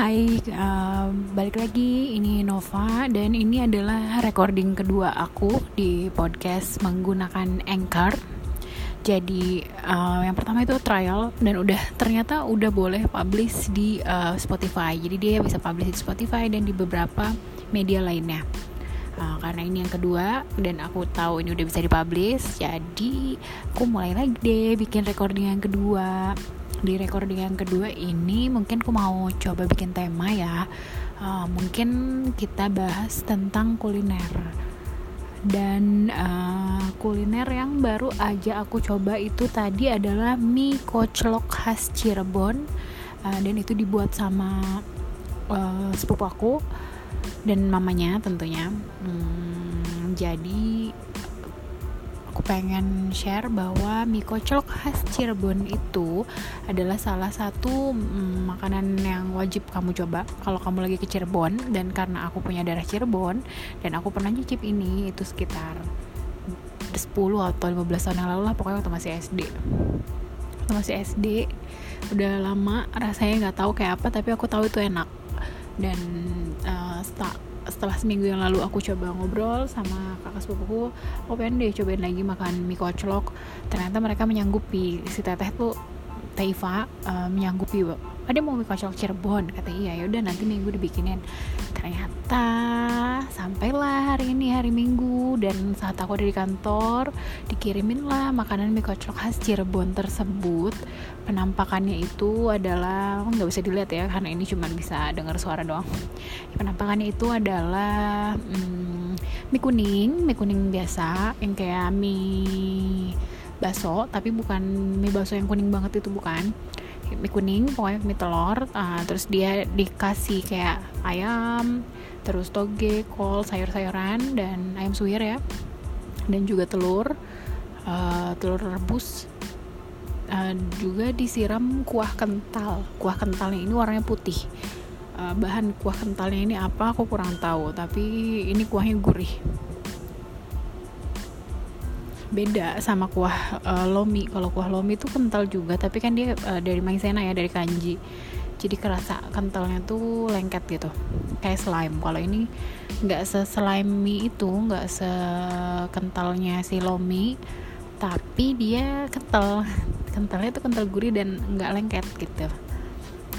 Hai, uh, balik lagi. Ini Nova dan ini adalah recording kedua aku di podcast menggunakan Anchor. Jadi uh, yang pertama itu trial dan udah ternyata udah boleh publish di uh, Spotify. Jadi dia bisa publish di Spotify dan di beberapa media lainnya. Uh, karena ini yang kedua dan aku tahu ini udah bisa dipublish, jadi aku mulai lagi deh bikin recording yang kedua di recording yang kedua ini mungkin aku mau coba bikin tema ya. Uh, mungkin kita bahas tentang kuliner. Dan uh, kuliner yang baru aja aku coba itu tadi adalah mie koclok khas Cirebon. Uh, dan itu dibuat sama uh, sepupu aku dan mamanya tentunya. Hmm, jadi aku pengen share bahwa mie koclok khas Cirebon itu adalah salah satu mm, makanan yang wajib kamu coba kalau kamu lagi ke Cirebon. Dan karena aku punya darah Cirebon dan aku pernah nyicip ini itu sekitar 10 atau 15 tahun yang lalu lah pokoknya waktu masih SD waktu masih SD udah lama rasanya nggak tahu kayak apa tapi aku tahu itu enak. Dan uh, seminggu yang lalu aku coba ngobrol sama kakak sepupuku aku pengen deh cobain lagi makan mie koclok ternyata mereka menyanggupi. Si teteh tuh Teiva uh, menyanggupi ada mau mie koclok Cirebon kata iya. Ya udah nanti minggu dibikinin. Ternyata sampailah hari ini hari minggu. Dan saat aku ada di kantor dikirimin lah makanan mie kocok khas Cirebon tersebut. Penampakannya itu adalah nggak bisa dilihat ya karena ini cuma bisa dengar suara doang. Penampakannya itu adalah hmm, mie kuning mie kuning biasa yang kayak mie baso tapi bukan mie baso yang kuning banget itu bukan mie kuning pokoknya mie telur uh, terus dia dikasih kayak ayam terus toge, kol, sayur-sayuran dan ayam suwir ya. Dan juga telur uh, telur rebus uh, juga disiram kuah kental. Kuah kentalnya ini warnanya putih. Uh, bahan kuah kentalnya ini apa aku kurang tahu tapi ini kuahnya gurih beda sama kuah uh, lomi. Kalau kuah lomi itu kental juga tapi kan dia uh, dari maizena ya dari kanji. Jadi kerasa kentalnya tuh lengket gitu kayak slime. Kalau ini nggak seslimy itu nggak sekentalnya si lomi tapi dia kental. Kentalnya tuh kental gurih dan nggak lengket gitu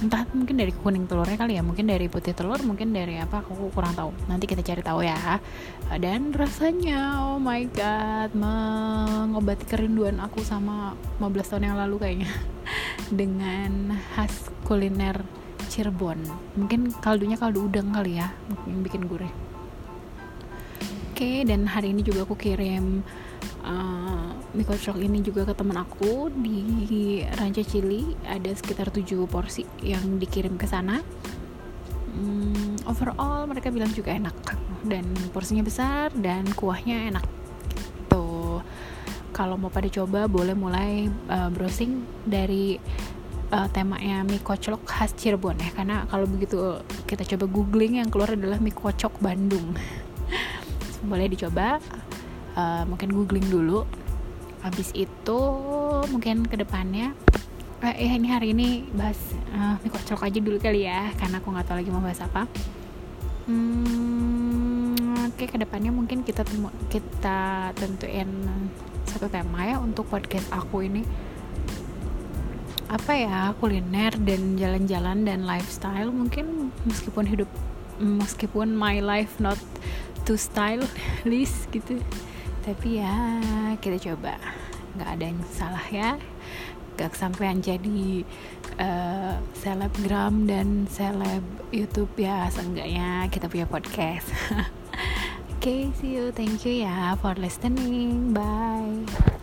entah mungkin dari kuning telurnya kali ya mungkin dari putih telur mungkin dari apa aku kurang tahu. Nanti kita cari tahu ya. Dan rasanya oh my god mengobati kerinduan aku sama 15 tahun yang lalu kayaknya. Dengan khas kuliner Cirebon. Mungkin kaldunya kaldu udang kali ya yang bikin gurih. Oke dan hari ini juga aku kirim uh, mie kocok ini juga ke teman aku di Ranca Cili. Ada sekitar 7 porsi yang dikirim ke sana. Um, overall mereka bilang juga enak dan porsinya besar dan kuahnya enak. Tuh kalau mau pada coba boleh mulai uh, browsing dari uh, temanya mie kocok khas Cirebon ya. Karena kalau begitu kita coba googling yang keluar adalah mie kocok Bandung. Boleh dicoba. Uh, mungkin googling dulu habis itu mungkin ke depannya eh, ya ini hari ini bahas uh, mie kocok aja dulu kali ya karena aku nggak tahu lagi mau bahas apa. Hmm, oke okay, ke depannya mungkin kita temu kita tentuin satu tema ya untuk podcast aku ini. Apa ya kuliner dan jalan-jalan dan lifestyle mungkin meskipun hidup meskipun my life not to style list gitu tapi ya kita coba. Nggak ada yang salah ya. Gak sampai jadi uh, selebgram dan seleb YouTube ya seenggaknya kita punya podcast. Oke okay, see you. Thank you ya for listening. Bye